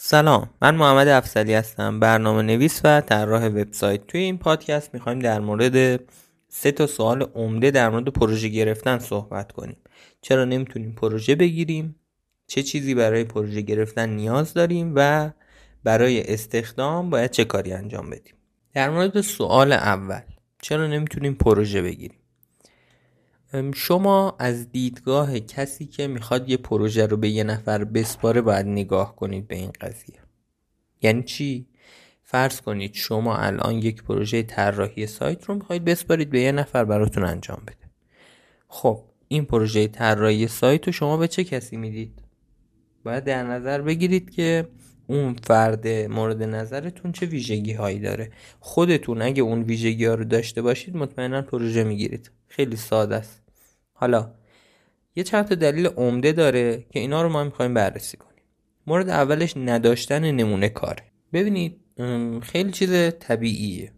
سلام من محمد افسلی هستم برنامه نویس و طراح وبسایت. توی این پادکست می‌خوایم در مورد سه تا سوال عمده در مورد پروژه گرفتن صحبت کنیم. چرا نمی‌تونیم پروژه بگیریم؟ چه چیزی برای پروژه گرفتن نیاز داریم و برای استخدام باید چه کاری انجام بدیم؟ در مورد سوال اول چرا نمی‌تونیم پروژه بگیریم؟ شما از دیدگاه کسی که می‌خواد یه پروژه رو به یه نفر بسپاره باید نگاه کنید به این قضیه. یعنی چی؟ فرض کنید شما الان یک پروژه طراحی سایت رو می‌خواید بسپارید به یه نفر براتون انجام بده. خب این پروژه طراحی سایت رو شما به چه کسی می‌دید؟ باید در نظر بگیرید که اون فرد مورد نظرتون چه ویژگی هایی داره؟ خودتون اگه اون ویژگی ها رو داشته باشید مطمئنا پروژه می‌گیرید. خیلی ساده است. حالا یه چند تا دلیل عمده داره که اینا رو ما می‌خوایم بررسی کنیم. مورد اولش نداشتن نمونه کاره ببینید خیلی چیز طبیعیه.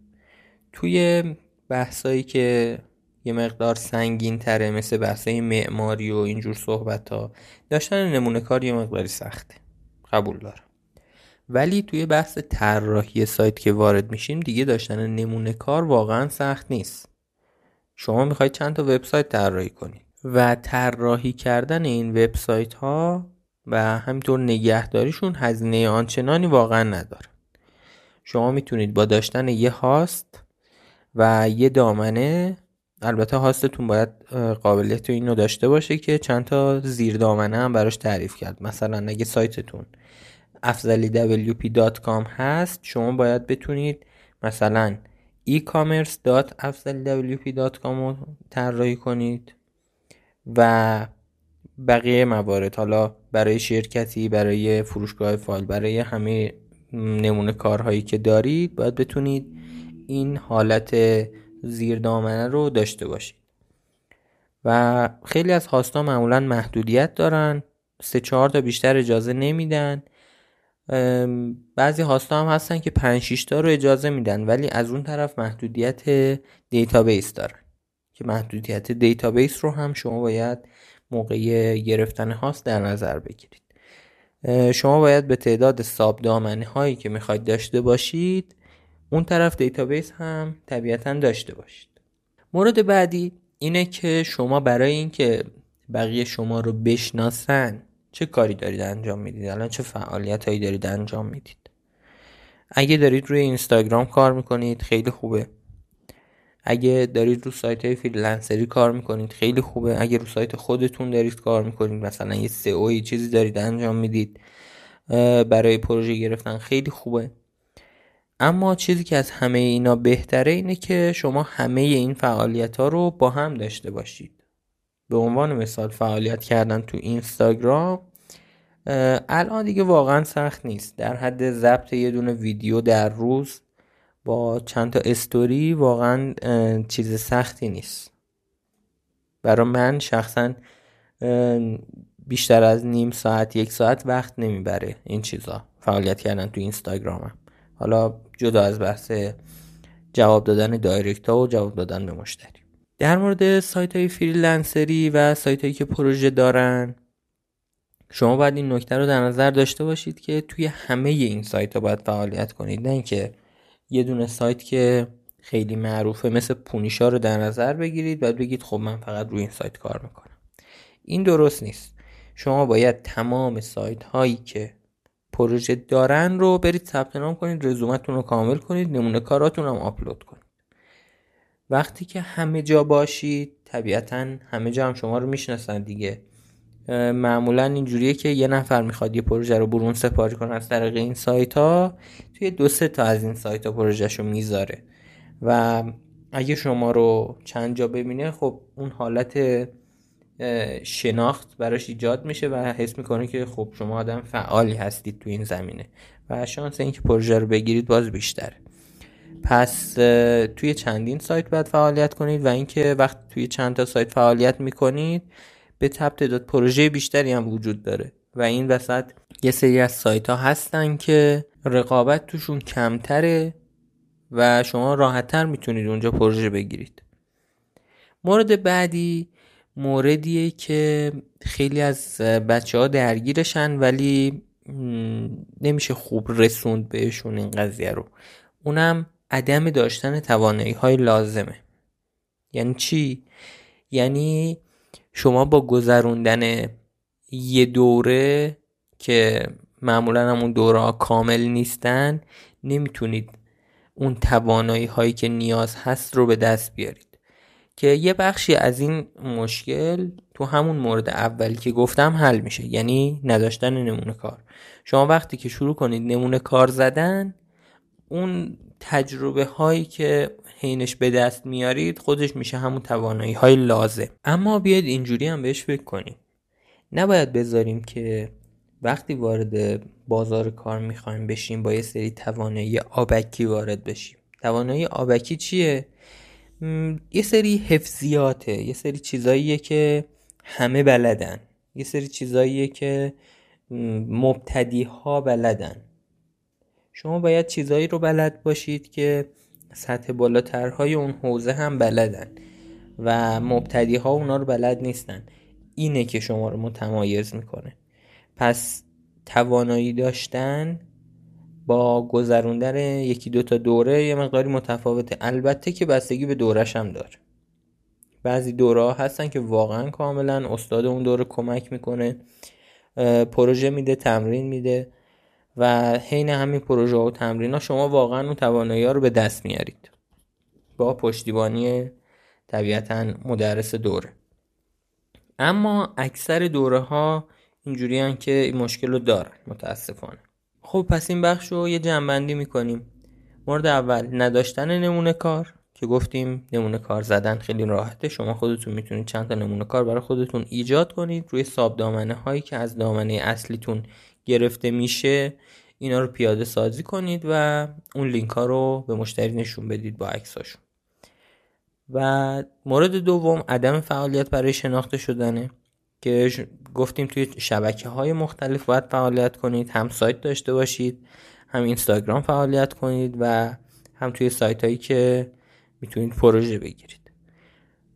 توی بحثایی که یه مقدار سنگین تره مثل بحثای معماری و اینجور صحبت ها داشتن نمونه کار یه مقداری سخته. قبول دارم. ولی توی بحث طراحی سایت که وارد میشیم دیگه داشتن نمونه کار واقعا سخت نیست. شما می‌خواید چند تا وبسایت طراحی کنید. و طراحی کردن این وبسایت ها و همینطور نگهداریشون هزینه آنچنانی واقعا نداره. شما می‌تونید با داشتن یه هاست و یه دامنه البته هاستتون باید قابلیت اینو داشته باشه که چند تا زیر دامنه هم براش تعریف کرد. مثلا اگه سایتتون افزلی wp.com هست شما باید بتونید مثلا e-commerce.afzaliwp.com رو طراحی کنید و بقیه موارد حالا برای شرکتی برای فروشگاه فایل برای همه نمونه کارهایی که دارید باید بتونید این حالت زیر دامنه رو داشته باشید. و خیلی از هاستا معمولا محدودیت دارن سه چهار تا بیشتر اجازه نمیدن. بعضی هاستا هم هستن که 5 6 تا رو اجازه میدن ولی از اون طرف محدودیت database دارن. که محدودیت database رو هم شما باید موقع گرفتن host در نظر بگیرید. شما باید به تعداد sub دامنه هایی که می‌خواید داشته باشید اون طرف database هم طبیعتا داشته باشید. مورد بعدی اینه که شما برای اینکه بقیه شما رو بشناسن چه کاری دارید انجام می‌دید؟ الان چه فعالیت هایی دارید انجام می‌دید؟ اگه دارید روی اینستاگرام کار می‌کنید خیلی خوبه. اگه دارید رو سایت های فریلنسری کار می‌کنید خیلی خوبه. اگه رو سایت خودتون دارید کار می‌کنید مثلا یه سئو چیزی دارید انجام می‌دید برای پروژه گرفتن خیلی خوبه. اما چیزی که از همه اینا بهتره اینه که شما همه این فعالیت ها رو با هم داشته باشید. به عنوان مثال فعالیت کردن تو اینستاگرام الان دیگه واقعا سخت نیست. در حد ضبط یه دونه ویدیو در روز با چند تا استوری واقعا چیز سختی نیست. برای من شخصا بیشتر از نیم ساعت یک ساعت وقت نمی‌بره این چیزا فعالیت کردن تو Instagram م. حالا جدا از بحث جواب دادن direct ها و جواب دادن به مشتری. در مورد سایت های freelancer ی و سایت هایی که پروژه دارن شما باید این نکته رو در نظر داشته باشید که توی همه این سایت ها باید فعالیت کنید. نه اینکه یه دونه سایت که خیلی معروفه مثل پونیشا رو در نظر بگیرید بعد بگید خب من فقط روی این سایت کار می‌کنم. این درست نیست. شما باید تمام سایت هایی که پروژه دارن رو برید ثبت نام کنید رزومتون رو کامل کنید نمونه کاراتون هم آپلود کنید. وقتی که همه جا باشید طبیعتا همه جا هم شما رو می‌شناسن دیگه. معمولا اینجوریه که یه نفر می‌خواد یه پروژه رو برون سپاری کنه از طریق این سایت ها توی دو سه تا از این سایت ها پروژهش رو می‌ذاره. و اگه شما رو چند جا ببینه خب اون حالت شناخت براش ایجاد میشه و حس می‌کنه که خب شما آدم فعالی هستید تو این زمینه. و شانس اینکه پروژه رو بگیرید باز بیشتره. پس توی چندین سایت باید فعالیت کنید و اینکه وقت توی چند تا سایت فعالیت می‌کنید به تب تعداد پروژه بیشتری هم وجود داره. و این وسط یه سری از سایت ها هستن که رقابت توشون کمتره و شما راحتتر می‌تونید اونجا پروژه بگیرید. مورد بعدی موردیه که خیلی از بچه ها درگیرشن ولی نمیشه خوب رسوند بهشون این قضیه رو. اونم عدم داشتن توانایی های لازمه. یعنی چی؟ یعنی شما با گذروندن یه دوره که معمولا همون دوره کامل نیستن نمی‌تونید اون توانایی هایی که نیاز هست رو به دست بیارید. که یه بخشی از این مشکل تو همون مورد اولی که گفتم حل میشه یعنی نداشتن نمونه کار. شما وقتی که شروع کنید نمونه کار زدن اون تجربه هایی که حینش به دست میارید خودش میشه همون توانایی های لازم. اما بیاید اینجوری هم بهش فکر کنیم. نباید بذاریم که وقتی وارد بازار کار می‌خوایم بشیم با یه سری توانایی آبکی وارد بشیم. توانایی آبکی چیه؟ یه سری حفظیاته یه سری چیزاییه که همه بلدن. یه سری چیزاییه که مبتدی ها بلدن. شما باید چیزایی رو بلد باشید که سطح بالاترهای اون حوزه هم بلدن و مبتدی ها اونا رو بلد نیستن. اینه که شما رو متمایز می‌کنه. پس توانایی داشتن با گذروندن یکی دو تا دوره یه مقداری متفاوته. البته که بستگی به دورش هم داره. بعضی دوره ها هستن که واقعا کاملا استاد اون دوره کمک می‌کنه پروژه میده تمرین میده. و حین همین پروژه و تمرین ها شما واقعا اون توانایی رو به دست میارید. با پشتیبانی طبیعتا مدرس دوره. اما اکثر دوره ها اینجوری که این مشکل رو دارن متاسفانه. خب پس این بخش رو یه جنبندی می‌کنیم. مورد اول نداشتن نمونه کار که گفتیم نمونه کار زدن خیلی راحته. شما خودتون می‌تونید چند تا نمونه کار برای خودتون ایجاد کنید روی ساب دامنه هایی که از دامنه اصلیتون گرفته میشه اینا رو پیاده سازی کنید و اون لینک ها رو به مشتری نشون بدید با عکساشون. و مورد دوم عدم فعالیت برای شناخته شدنه که گفتیم توی شبکه های مختلف باید فعالیت کنید هم سایت داشته باشید هم اینستاگرام فعالیت کنید و هم توی سایت هایی که می‌تونید پروژه بگیرید.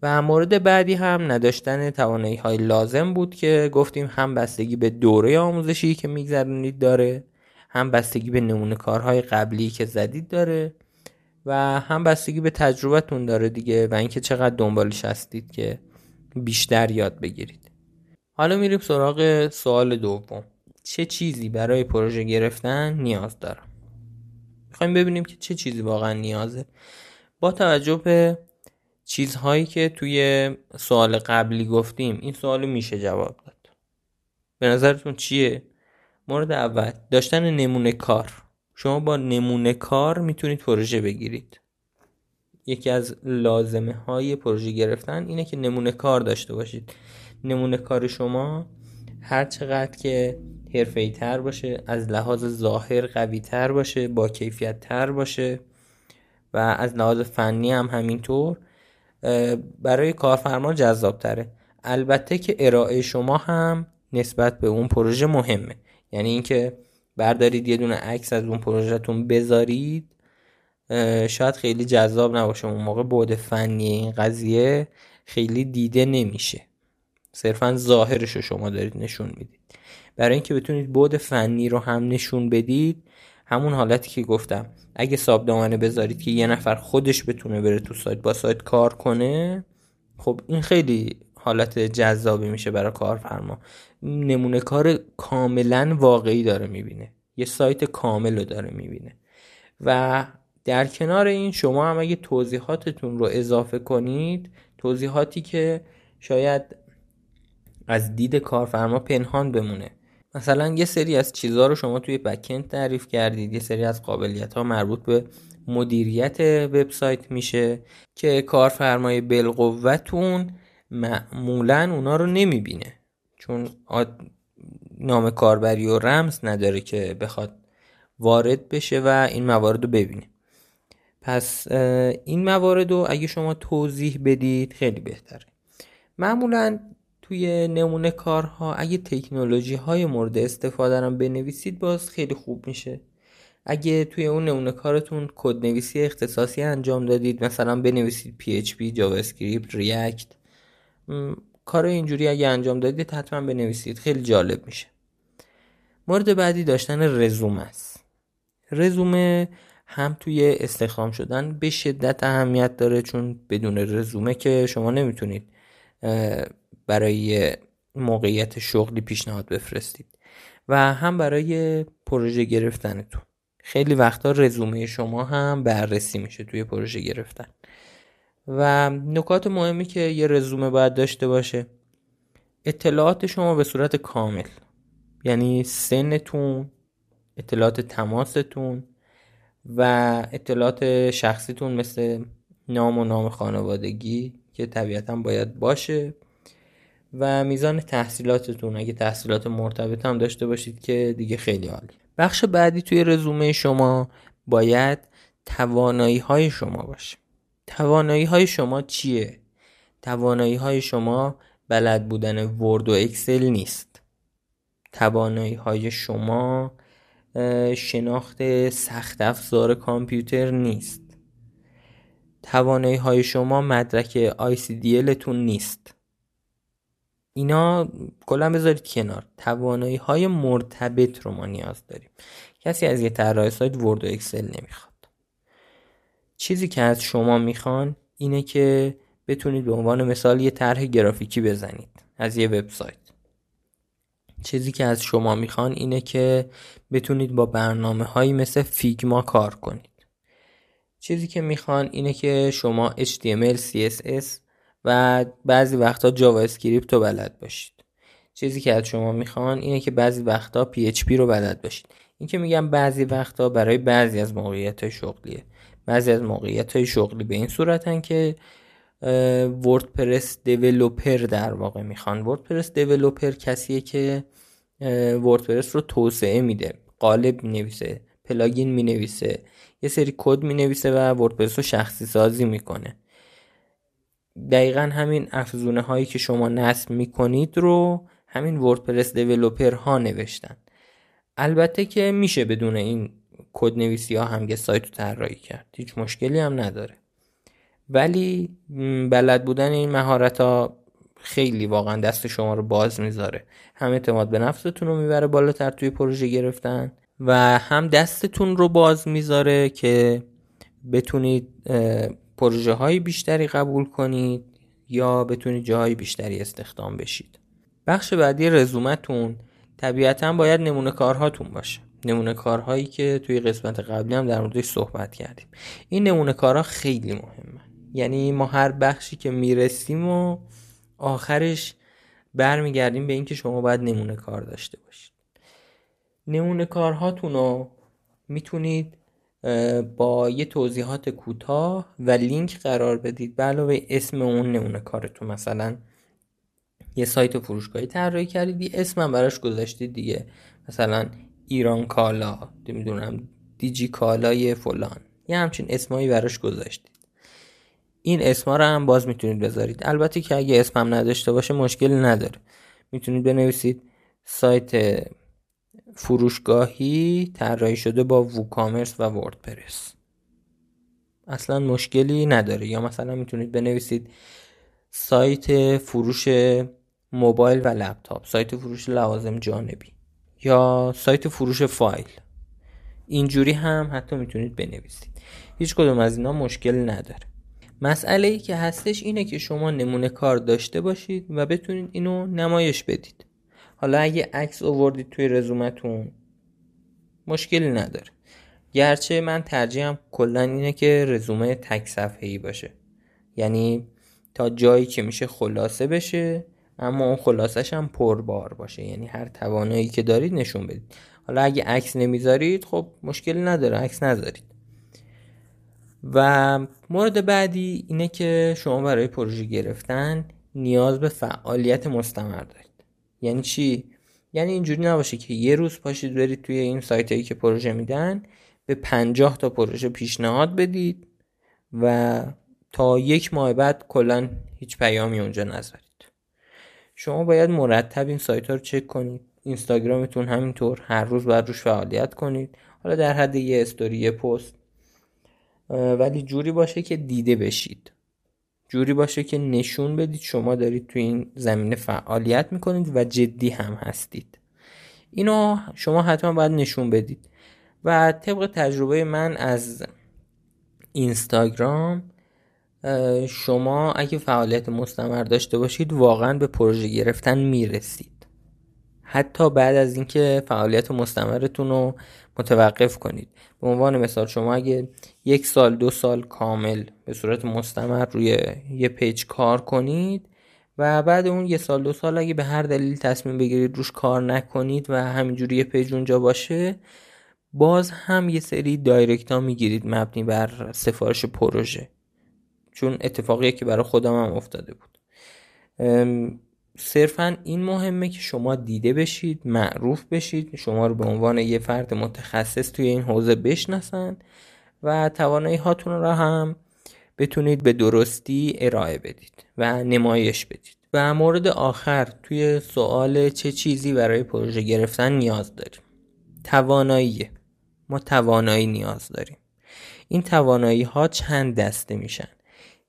و مورد بعدی هم نداشتن توانایی های لازم بود که گفتیم هم بستگی به دوره آموزشی که میگذرونید داره هم بستگی به نمونه کارهای قبلی که زدید داره و هم بستگی به تجربتون داره دیگه و اینکه چقدر دنبالش هستید که بیشتر یاد بگیرید. حالا میریم سراغ سوال دوم. چه چیزی برای پروژه گرفتن نیاز دارم؟ می‌خوایم ببینیم که چه چیزی واقعا نیازه. با توجه به چیزهایی که توی سوال قبلی گفتیم این سوال میشه جواب داد. به نظرتون چیه؟ مورد اول داشتن نمونه کار. شما با نمونه کار می‌تونید پروژه بگیرید. یکی از لازمه های پروژه گرفتن اینه که نمونه کار داشته باشید. نمونه کار شما هر چقدر که حرفه‌ای تر باشه از لحاظ ظاهر قوی تر باشه با کیفیت تر باشه و از لحاظ فنی هم همینطور برای کارفرما جذاب تره البته که ارائه شما هم نسبت به اون پروژه مهمه. یعنی اینکه بردارید یه دونه عکس از اون پروژهتون بذارید شاید خیلی جذاب نباشه. اون موقع بعد فنی این قضیه خیلی دیده نمیشه. صرفا ظاهرش رو شما دارید نشون می‌دید. برای اینکه بتونید بعد فنی رو هم نشون بدید همون حالتی که گفتم. اگه ساب دامنه بذارید که یه نفر خودش بتونه بره تو سایت با سایت کار کنه خب این خیلی حالت جذابی میشه برای کارفرما. نمونه کار کاملا واقعی داره می‌بینه. یه سایت کامل رو داره می‌بینه. و در کنار این شما هم اگه توضیحاتتون رو اضافه کنید توضیحاتی که شاید از دید کارفرما پنهان بمونه. مثلا یه سری از چیزها رو شما توی بکند تعریف کردید. یه سری از قابلیت ها مربوط به مدیریت وبسایت میشه که کارفرمای بالقوتون معمولا اونا رو نمی‌بینه. چون نام کاربری و رمز نداره که بخواد وارد بشه و این موارد رو ببینه. پس این موارد رو اگه شما توضیح بدید خیلی بهتره. معمولا توی نمونه کارها اگه تکنولوژی های مورد استفاده رو بنویسید باز خیلی خوب میشه. اگه توی اون نمونه کارتون کد نویسی اختصاصی انجام دادید مثلا بنویسید PHP، script، React کار اینجوری اگه انجام دادید حتما بنویسید. خیلی جالب میشه. مورد بعدی داشتن رزومه است. رزومه هم توی استخدام شدن به شدت اهمیت داره چون بدون رزومه که شما نمی‌تونید برای موقعیت شغلی پیشنهاد بفرستید. و هم برای پروژه گرفتنتون. خیلی وقتا رزومه شما هم بررسی میشه توی پروژه گرفتن. و نکات مهمی که یه رزومه باید داشته باشه اطلاعات شما به صورت کامل. یعنی سنتون اطلاعات تماستون و اطلاعات شخصیتون مثل نام و نام خانوادگی که طبیعتا باید باشه. و میزان تحصیلاتتون. اگه تحصیلات مرتبط هم داشته باشید که دیگه خیلی عالی. بخش بعدی توی رزومه شما باید توانایی های شما باشه. توانایی های شما چیه؟ توانایی های شما بلد بودن ورد و اکسل نیست. توانایی های شما شناخت سخت افزار کامپیوتر نیست. توانایی های شما مدرک ICDL تون نیست. اینا کلا بذارید کنار. توانایی های مرتبط رو ما نیاز داریم. کسی از یه طراح سایت ورد و اکسل نمی‌خواد. چیزی که از شما می‌خوان اینه که بتونید به عنوان مثال یه طرح گرافیکی بزنید از یه وبسایت. چیزی که از شما می‌خوان اینه که بتونید با برنامه هایی مثل Figma کار کنید. چیزی که می‌خوان اینه که شما HTML, CSS و بعضی وقتا JavaScript رو بلد باشید. چیزی که از شما می‌خوان اینه که بعضی وقتا PHP رو بلد باشید. این که میگم بعضی وقتا برای بعضی از موقعیت های شغلیه. بعضی از موقعیت های شغلی به این صورتن که WordPress developer در واقع می‌خوان. WordPress developer کسیه که WordPress رو توسعه میده. قالب می‌نویسه plugin می‌نویسه یه سری کد می‌نویسه و WordPress رو شخصی سازی می‌کنه. دقیقا همین افزونه هایی که شما نصب می‌کنید رو همین WordPress developer ها نوشتن. البته که میشه بدون این کد نویسی ها هم یه سایت رو طراحی کرد. هیچ مشکلی هم نداره. ولی بلد بودن این مهارت ها خیلی واقعا دست شما رو باز می‌ذاره. هم اعتماد به نفستون رو می‌بره بالاتر توی پروژه گرفتن و هم دستتون رو باز می‌ذاره که بتونید پروژه های بیشتری قبول کنید یا بتونید جاهای بیشتری استخدام بشید. بخش بعدی رزومتون طبیعتا باید نمونه کارهاتون باشه. نمونه کارهایی که توی قسمت قبلی هم در موردش صحبت کردیم. این نمونه کارها خیلی مهمه. یعنی ما هر بخشی که می‌رسیم و آخرش برمیگردیم به اینکه شما باید نمونه کار داشته باشید. نمونه کارهاتون رو می‌تونید با یه توضیحات کوتاه و لینک قرار بدید. به علاوه اسم اون نمونه کارتون مثلا یه سایت فروشگاهی طراحی کردید. اسم اسمم براش گذاشتید دیگه. مثلا ایران کالا نمی‌دونم دیجی کالای فلان. یه همچین اسمایی براش گذاشتید. این اسما رو هم باز می‌تونید بذارید. البته که اگه اسمم نداشته باشه مشکلی نداره. می‌تونید بنویسید سایت فروشگاهی طراحی شده با ووکامرس و وردپرس. اصلا مشکلی نداره. یا مثلا می‌تونید بنویسید سایت فروش موبایل و لپتاپ سایت فروش لوازم جانبی یا سایت فروش فایل. اینجوری هم حتی می‌تونید بنویسید. هیچ کدوم از اینا مشکل نداره. مسئله ای که هستش اینه که شما نمونه کار داشته باشید و بتونید اینو نمایش بدید. حالا اگه عکس آوردید توی رزومتون مشکلی نداره. گرچه من ترجیحم کلا اینه که رزومه تک صفحه ای باشه. یعنی تا جایی که میشه خلاصه بشه اما اون خلاصش هم پربار باشه. یعنی هر توانایی که دارید نشون بدید. حالا اگه عکس نمی‌ذارید خب مشکلی نداره. عکس نذارید. و مورد بعدی اینه که شما برای پروژه گرفتن نیاز به فعالیت مستمر دارید. یعنی چی؟ یعنی اینجوری نباشه که یه روز پاشید برید توی این سایت هایی که پروژه میدن به پنجاه تا پروژه پیشنهاد بدید و تا یک ماه بعد کلا هیچ پیامی اونجا نذارید. شما باید مرتب این سایت ها رو چک کنید اینستاگرامتون همینطور هر روز باید روش فعالیت کنید. حالا در حد یه استوری یه پست. ولی جوری باشه که دیده بشید. جوری باشه که نشون بدید شما دارید تو این زمینه فعالیت می‌کنید و جدی هم هستید. اینو شما حتما باید نشون بدید. و طبق تجربه من از اینستاگرام شما اگه فعالیت مستمر داشته باشید واقعا به پروژه گرفتن می‌رسید. حتی بعد از اینکه فعالیت مستمرتون رو متوقف کنید. به عنوان مثال شما اگه یک سال دو سال کامل به صورت مستمر روی یه پیج کار کنید و بعد اون یه سال دو سال اگه به هر دلیل تصمیم بگیرید روش کار نکنید و همینجوری یه page اونجا باشه باز هم یه سری direct ها می‌گیرید مبنی بر سفارش پروژه. چون اتفاقیه که برای خودم هم افتاده بود. صرفا این مهمه که شما دیده بشید معروف بشید شما رو به عنوان یه فرد متخصص توی این حوزه بشناسن و توانایی هاتون را هم بتونید به درستی ارائه بدید و نمایش بدید. و مورد آخر توی سوال چه چیزی برای پروژه گرفتن نیاز داریم؟ توانایی. ما توانایی نیاز داریم. این توانایی ها چند دسته میشن؟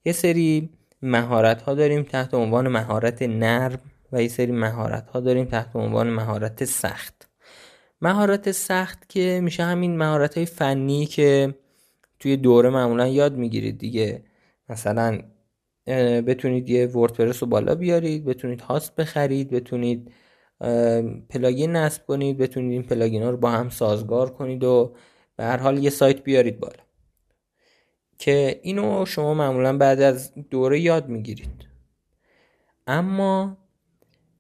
یه سری مهارت ها داریم تحت عنوان مهارت نرم و یه سری مهارت ها داریم تحت عنوان مهارت سخت. مهارت سخت که میشه همین مهارت های فنی که توی دوره معمولا یاد می‌گیرید دیگه. مثلا بتونید یه WordPress رو بالا بیارید بتونید host بخرید بتونید plugin نصب کنید بتونید این plugin ها رو با هم سازگار کنید و به هر حال یه سایت بیارید بالا. که اینو شما معمولا بعد از دوره یاد می‌گیرید. اما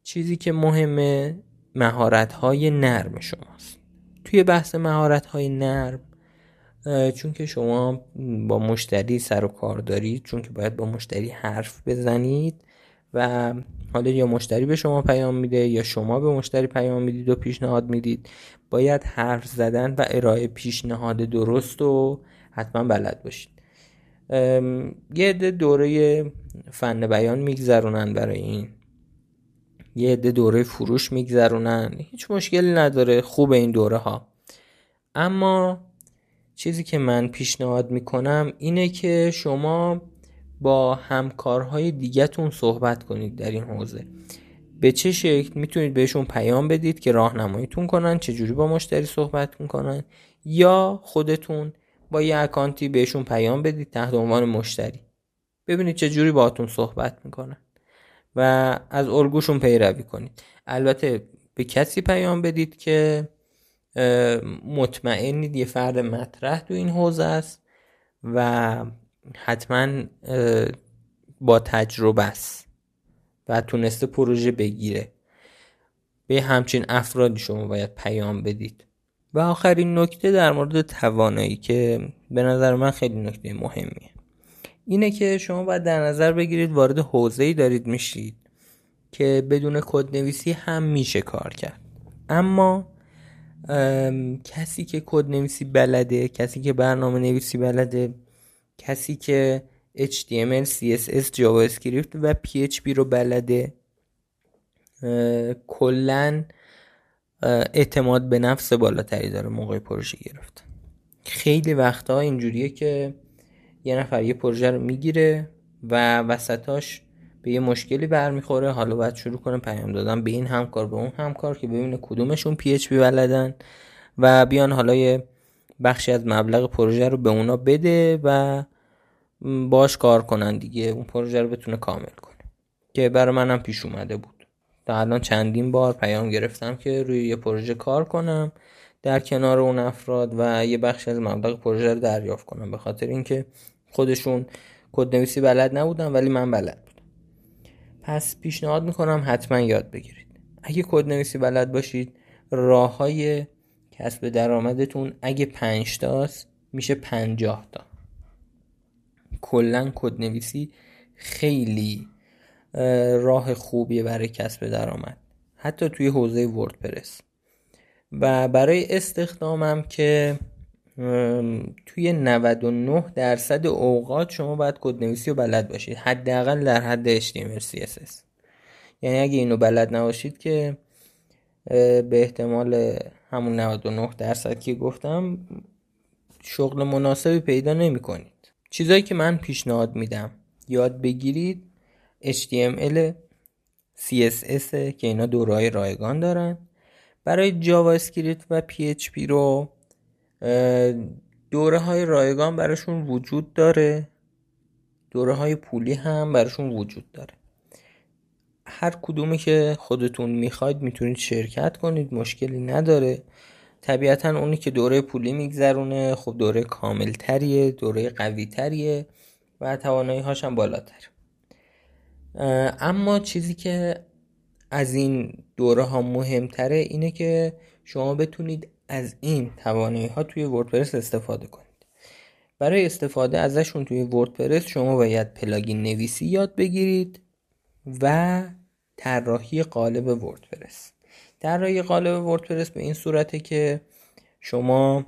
چیزی که مهمه مهارت های نرم شماست. توی بحث مهارت های نرم چون که شما با مشتری سر و کار دارید چون که باید با مشتری حرف بزنید و حالا یا مشتری به شما پیام میده یا شما به مشتری پیام می‌دید و پیشنهاد می‌دید باید حرف زدن و ارائه پیشنهاد درست و حتما بلد باشید. یه عده دوره فن بیان میگذرونن برای این. یه عده دوره فروش میگذرونن. هیچ مشکلی نداره. خوب این دوره ها اما چیزی که من پیشنهاد می‌کنم اینه که شما با همکارهای دیگهتون صحبت کنید در این حوزه. به چه شکل؟ می‌تونید بهشون پیام بدید که راهنماییتون کنن چجوری با مشتری صحبت می‌کنن یا خودتون با یه اکانتی بهشون پیام بدید تحت عنوان مشتری. ببینید چجوری باهاتون صحبت می‌کنن و از الگوشون پیروی کنید. البته به کسی پیام بدید که مطمئنید یه فرد مطرح تو این حوزه است و حتما با تجربه است و تونسته پروژه بگیره. به همچین افرادی شما باید پیام بدید. و آخرین نکته در مورد توانایی که به نظر من خیلی نکته مهمیه. اینه که شما باید در نظر بگیرید وارد حوزه‌ای دارید میشید که بدون کد نویسی هم میشه کار کرد. اما کسی که کد نویسی بلده کسی که برنامه نویسی بلده کسی که HTML, CSS, JavaScript و PHP رو بلده کلا اعتماد به نفس بالاتری داره موقع پروژه گرفت. خیلی وقتها اینجوریه که یه نفر یه پروژه رو می‌گیره و وسطاش به یه مشکلی برمیخوره. حالا باید شروع کنه پیام دادن به این همکار به اون همکار که ببینه کدومشون پی اچ بلدن و بیان حالا یه بخشی از مبلغ پروژه رو به اونا بده و باش کار کنن دیگه. اون پروژه رو بتونه کامل کنه. که برای منم پیش اومده بود. تا الان چندین بار پیام گرفتم که روی یه پروژه کار کنم در کنار اون افراد و یه بخشی از مبلغ پروژه رو دریافت کنم. به خاطر اینکه خودشون کد نویسی بلد نبودن ولی من بلد بودم. پس پیشنهاد می‌کنم حتما یاد بگیرید. اگه کد نویسی بلد باشید راه های کسب درآمدتون اگه پنج تاست میشه پنجاه تا. کلا کد نویسی خیلی راه خوبیه برای کسب درآمد. حتی توی حوزه وردپرس. و برای استخدامم که توی 99 درصد اوقات شما باید کد نویسی رو بلد باشید. حداقل در حد HTML CSS یعنی اگه اینو بلد نباشید که به احتمال همون 99 درصد که گفتم شغل مناسبی پیدا نمی کنید چیزایی که من پیشنهاد میدم یاد بگیرید HTML CSS که اینا دورای رایگان دارن. برای JavaScript و PHP رو دوره های رایگان براشون وجود داره. دوره های پولی هم براشون وجود داره. هر کدومی که خودتون می‌خواید می‌تونید شرکت کنید مشکلی نداره. طبیعتا اونی که دوره پولی میگذرونه خب دوره کامل تریه دوره قوی تریه و توانایی هاشم بالاتر. اما چیزی که از این دوره ها مهمتره اینه که شما بتونید از این توانایی ها توی وردپرس استفاده کنید. برای استفاده ازشون توی وردپرس شما باید پلاگین نویسی یاد بگیرید و طراحی قالب وردپرس. طراحی قالب وردپرس به این صورته که شما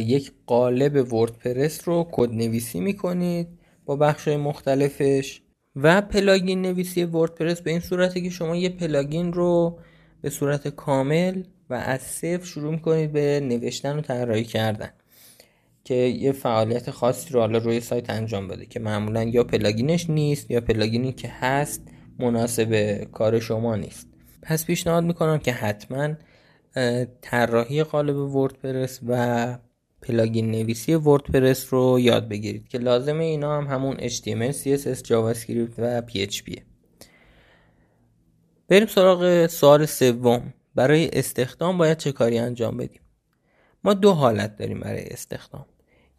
یک قالب WordPress رو کد نویسی می‌کنید با بخش مختلفش. و plugin نویسی WordPress به این صورته که شما یه plugin رو به صورت کامل و از صفر شروع می‌کنید به نوشتن و طراحی کردن که یه فعالیت خاصی رو حالا روی سایت انجام بده که معمولا یا plugin ش نیست یا plugin ی که هست مناسب کار شما نیست. پس پیشنهاد می‌کنم که حتما طراحی قالب وردپرس و پلاگین نویسی وردپرس رو یاد بگیرید که لازمه اینا هم همون HTML, CSS, JavaScript و PHP بریم سراغ سوال سوم. برای استخدام باید چه کاری انجام بدیم؟ ما دو حالت داریم برای استخدام.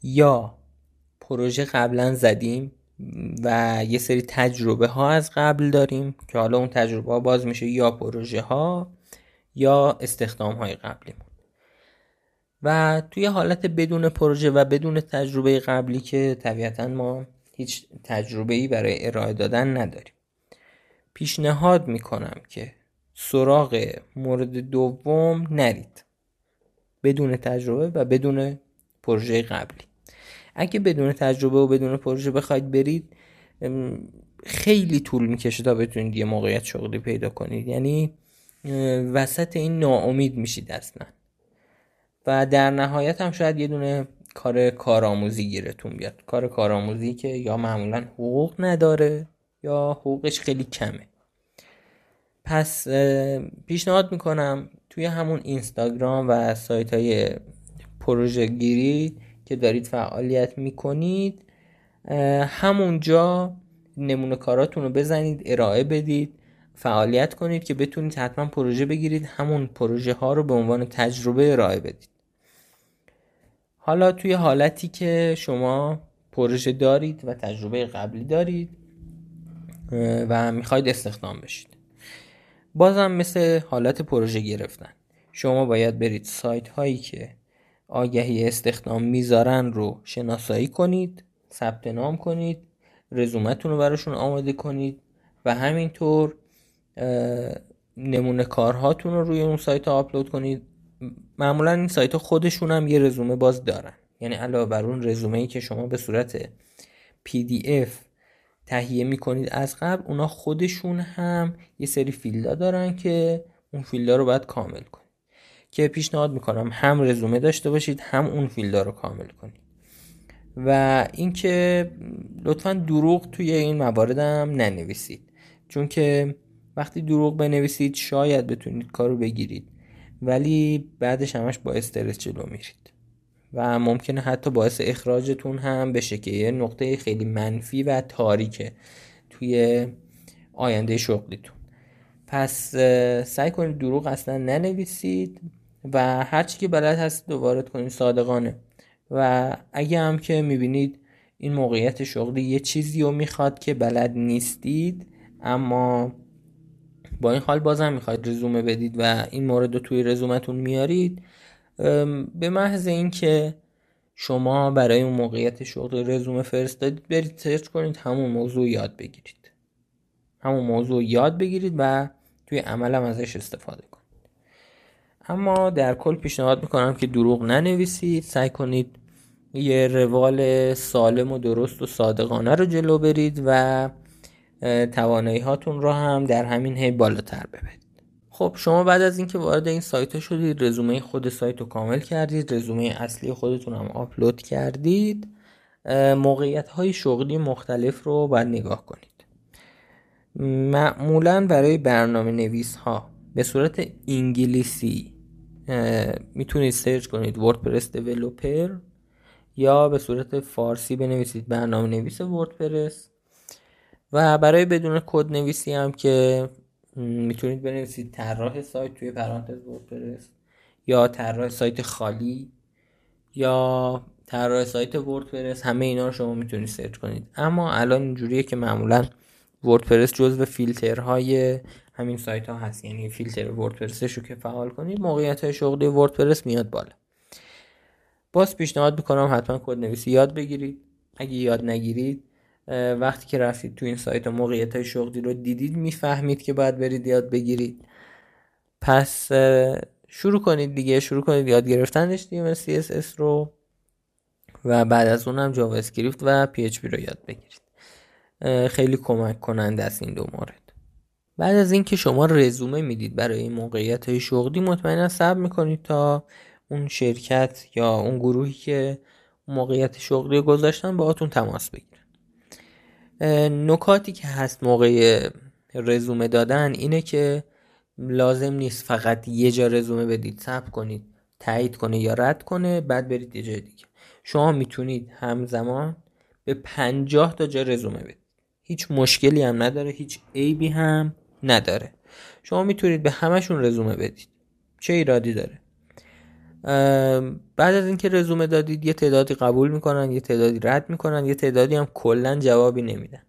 یا پروژه قبلا زدیم و یه سری تجربه ها از قبل داریم که حالا اون تجربه ها باز میشه یا پروژه ها یا استخدام های قبلیمون. و توی حالت بدون پروژه و بدون تجربه قبلی که طبیعتا ما هیچ تجربه ای برای ارائه دادن نداریم. پیشنهاد می‌کنم که سراغ مورد دوم نرید. بدون تجربه و بدون پروژه قبلی. اگه بدون تجربه و بدون پروژه بخواید برید خیلی طول می‌کشه تا بتونید یه موقعیت شغلی پیدا کنید. یعنی وسط این ناامید میشید اصلا. و در نهایت هم شاید یه دونه کار کارآموزی گیرتون بیاد. کار کارآموزی که یا معمولا حقوق نداره یا حقوقش خیلی کمه. پس پیشنهاد می‌کنم توی همون اینستاگرام و سایت های پروژه گیری که دارید فعالیت می‌کنید همونجا نمونه کاراتون رو بزنید ارائه بدید فعالیت کنید که بتونید حتما پروژه بگیرید همون پروژه ها رو به عنوان تجربه ارائه بدید. حالا توی حالتی که شما پروژه دارید و تجربه قبلی دارید و می‌خواید استخدام بشید. بازم مثل حالت پروژه گرفتن. شما باید برید سایت هایی که آگهی استخدام می‌ذارن رو شناسایی کنید ثبت نام کنید رزومتون رو براشون آماده کنید و همینطور نمونه کارهاتون رو روی اون سایت ها آپلود کنید. معمولا این سایت خودشون هم یه رزومه ساز دارن. یعنی علاوه بر اون رزومه ای که شما به صورت PDF تهیه می‌کنید از قبل اونا خودشون هم یه سری field ا دارن که اون field ا رو باید کامل کنید. که پیشنهاد می‌کنم هم رزومه داشته باشید هم اون field ا رو کامل کنید. و اینکه لطفا دروغ توی این موارد هم ننویسید. چون که وقتی دروغ بنویسید شاید بتونید کارو بگیرید. ولی بعدش همش با استرس جلو میرید. و ممکنه حتی باعث اخراجتون هم بشه که یه نقطه خیلی منفی و تاریکه توی آینده شغلیتون. پس سعی کنید دروغ اصلا ننویسید و هرچی که بلد هست دوباره کنید صادقانه. و اگه هم که می‌بینید این موقعیت شغلی یه چیزی رو می‌خواد که بلد نیستید اما با این حال بازم می‌خواید رزومه بدید و این مورد رو توی رزومتون میارید. به محض اینکه شما برای اون موقعیت شغل رزومه فرستادید برید سرچ کنید همون موضوع یاد بگیرید. همون موضوع یاد بگیرید و توی عملم ازش استفاده کنید. اما در کل پیشنهاد می‌کنم که دروغ ننویسید سعی کنید یه روال سالم و درست و صادقانه رو جلو برید و توانایی هاتون رو هم در همین هی بالاتر ببرید. خب شما بعد از اینکه وارد این سایت شدید رزومه خود سایت رو کامل کردید رزومه اصلی خودتون هم آپلود کردید موقعیت های شغلی مختلف رو باید نگاه کنید. معمولا برای برنامه نویس ها به صورت انگلیسی می‌تونید search کنید WordPress developer یا به صورت فارسی بنویسید برنامه نویس وردپرس. و برای بدون کد نویسی هم که می‌تونید بنویسید طراح سایت توی پرانتز وردپرس یا طراح سایت خالی یا طراح سایت وردپرس همه اینا رو شما می‌تونید search کنید. اما الان اینجوریه که معمولا وردپرس جزو فیلترهای همین سایت ها هست. یعنی فیلتر وردپرسش رو که فعال کنید موقعیت های شغلی وردپرس میاد بالا. باز پیشنهاد می‌کنم حتما کد نویسی یاد بگیرید. اگه یاد نگیرید وقتی که رفتید تو این سایت و موقعیت های شغلی رو دیدید می‌فهمید که باید برید یاد بگیرید. پس شروع کنید دیگه شروع کنید یاد گرفتن HTML CSS رو و بعد از اونم جاوا اسکریپت و PHP رو یاد بگیرید. خیلی کمک کننده است این دو مورد. بعد از اینکه شما رزومه می‌دید برای این موقعیت های شغلی مطمئنا صبر می‌کنید تا اون شرکت یا اون گروهی که موقعیت شغلی گذاشتن باهاتون تماس بگیرن. نکاتی که هست موقع رزومه دادن اینه که لازم نیست فقط یه جا رزومه بدید ثبت کنید تایید کنه یا رد کنه بعد برید یه جای دیگه. شما می‌تونید همزمان به پنجاه تا جا رزومه بدید. هیچ مشکلی هم نداره هیچ عیبی هم نداره. شما می‌تونید به همشون رزومه بدید. چه ایرادی داره؟ بعد از اینکه رزومه دادید یه تعدادی قبول می‌کنن یه تعدادی رد می‌کنن یه تعدادی هم کلا جوابی نمیدن.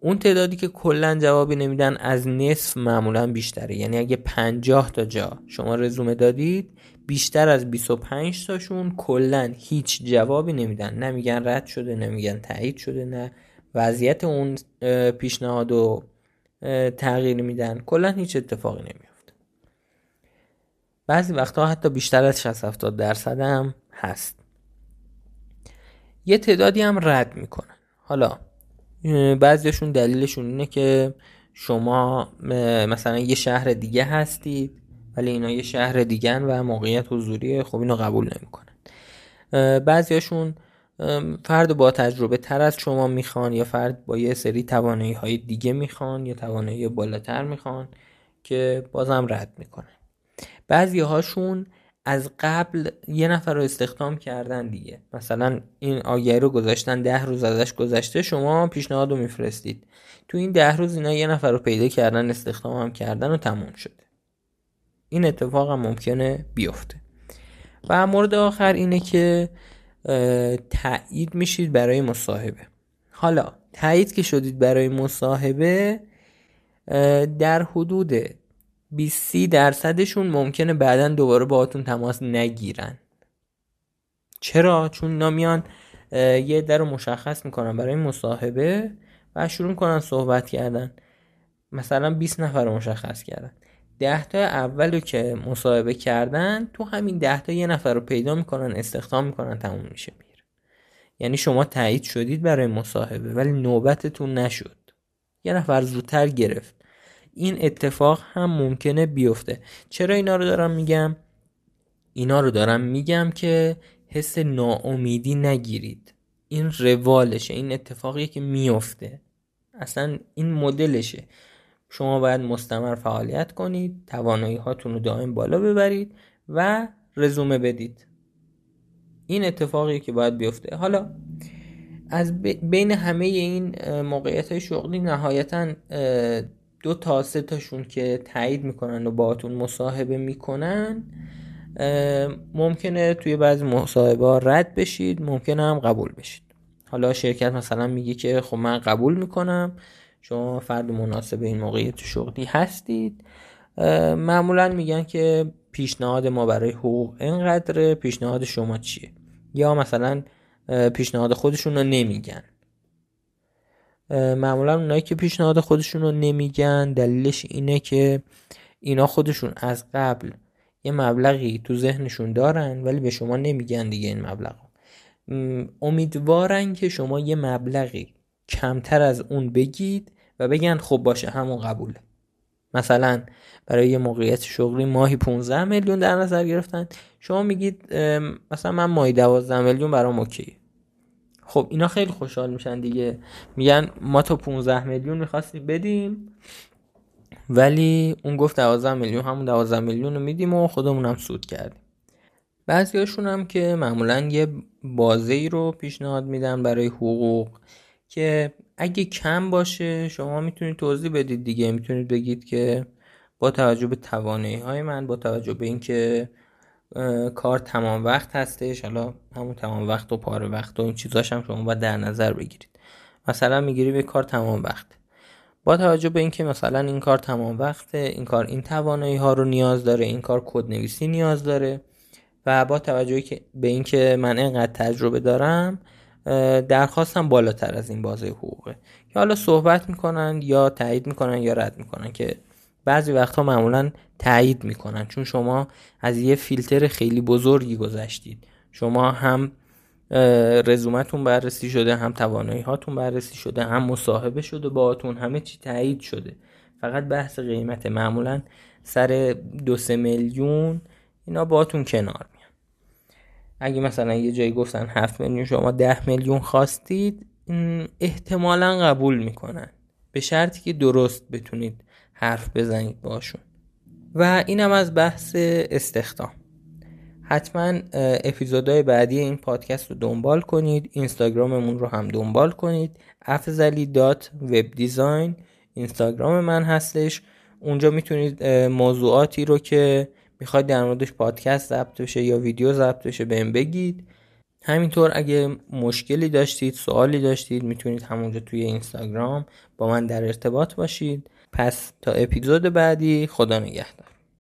اون تعدادی که کلا جوابی نمیدن از نصف معمولا بیشتره. یعنی اگه 50 تا جا شما رزومه دادید بیشتر از 25 تاشون کلا هیچ جوابی نمیدن. نمیگن رد شده نمیگن تایید شده نه. وضعیت اون پیشنهاد رو تغییر میدن. کلا هیچ اتفاقی نمیفته. بعضی وقتها حتی بیشتر از 60 70 درصد هم هست. یه تعدادی هم رد می‌کنن. حالا بعضیشون دلیلشون اینه که شما مثلا یه شهر دیگه هستید ولی اینا یه شهر دیگه و موقعیت حضوری خب اینو قبول نمی‌کنن. بعضیاشون فرد با تجربه تر از شما می‌خوان یا فرد با یه سری توانایی های دیگه می‌خوان یا توانایی بالاتر می‌خوان که بازم رد می‌کنن. بعضی هاشون از قبل یه نفر رو استخدام کردن دیگه. مثلا این آگهی رو گذاشتن ده روز ازش گذشته شما پیشنهاد رو میفرستید. تو این ده روز اینا یه نفر رو پیدا کردن استخدام هم کردن و تموم شده. این اتفاق هم ممکنه بیفته. و مورد آخر اینه که تایید میشید برای مصاحبه. حالا تایید که شدید برای مصاحبه در حدود 20 درصدشون ممکنه بعدا دوباره باهاتون تماس نگیرن. چرا؟ چون نامیان یه در رو مشخص می‌کنن برای مصاحبه و شروع می‌کنن صحبت کردن. مثلا 20 نفر مشخص کردن. ده تا اول که مصاحبه کردن تو همین ده تا یه نفر رو پیدا می‌کنن استخدام می‌کنن تموم میشه میره. یعنی شما تایید شدید برای مصاحبه ولی نوبتتون نشد. یه نفر زودتر گرفت. این اتفاق هم ممکنه بیفته. چرا اینا رو دارم میگم؟ اینا رو دارم میگم که حس ناامیدی نگیرید. این روالشه این اتفاقی که میفته. اصلا این مدلشه. شما باید مستمر فعالیت کنید توانایی هاتون رو دائم بالا ببرید و رزومه بدید. این اتفاقی که باید بیفته. حالا از بین همه این موقعیت های شغلی نهایتا دو تا سه تاشون که تایید می‌کنن و باهاتون مصاحبه می‌کنن ممکنه توی بعضی مصاحبه رد بشید ممکنه هم قبول بشید. حالا شرکت مثلا میگه که خب من قبول می‌کنم شما فرد مناسب این موقعیت شغلی هستید. معمولا میگن که پیشنهاد ما برای حقوق اینقدره پیشنهاد شما چیه؟ یا مثلا پیشنهاد خودشون رو نمیگن. معمولا اونایی که پیشنهاد خودشون رو نمیگن دلیلش اینه که اینا خودشون از قبل یه مبلغی تو ذهنشون دارن ولی به شما نمیگن دیگه این مبلغ امیدوارن که شما یه مبلغی کمتر از اون بگید و بگن خب باشه همون قبوله. مثلا برای یه موقعیت شغلی ماهی 15 میلیون در نظر گرفتن. شما میگید مثلا من ماهی 12 میلیون برام اوکی خب اینا خیلی خوشحال میشن دیگه. میگن ما تو 15 میلیون می‌خواستی بدیم ولی اون گفت 12 میلیون همون 12 میلیون رو میدیم و خودمون هم سود کردیم. بعضیاشون هم که معمولا یه بازه ای رو پیشنهاد میدن برای حقوق که اگه کم باشه شما می‌تونید توضیح بدید دیگه. می‌تونید بگید که با توجه به توانایی های من با توجه به اینکه کار تمام وقت هستش. حالا همون تمام وقت و پاره وقت و این چیزاش هم شما باید در نظر بگیرید. مثلا می‌گیری به کار تمام وقت. با توجه به اینکه مثلا این کار تمام وقته این کار این توانایی ها رو نیاز داره این کار کد نویسی نیاز داره و با توجه به اینکه من اینقدر تجربه دارم درخواستم بالاتر از این بازه حقوقه. که حالا صحبت می‌کنن یا تایید می‌کنن یا رد می‌کنن که بعضی وقتها معمولا تایید می‌کنن چون شما از یه فیلتر خیلی بزرگی گذشتید. شما هم رزومتون بررسی شده هم توانایی هاتون بررسی شده هم مصاحبه شده باهاتون همه چی تایید شده. فقط بحث قیمت معمولا سر دو سه میلیون اینا باهاتون کنار میان. اگه مثلا یه جایی گفتن هفت میلیون شما ده میلیون خواستید احتمالا قبول می‌کنن. به شرطی که درست بتونید حرف بزنید باشون. و اینم از بحث استخدام. حتما اپیزودهای بعدی این پادکست رو دنبال کنید. اینستاگراممون رو هم دنبال کنید. افزلی دات وب دیزاین. اینستاگرام من هستش. اونجا می‌تونید موضوعاتی رو که می‌خواید در موردش پادکست ضبط بشه یا ویدیو ضبط بشه بهم بگید. همینطور اگه مشکلی داشتید سوالی داشتید می‌تونید همونجا توی اینستاگرام با من در ارتباط باشید. پس تا اپیزود بعدی خدا نگهدار.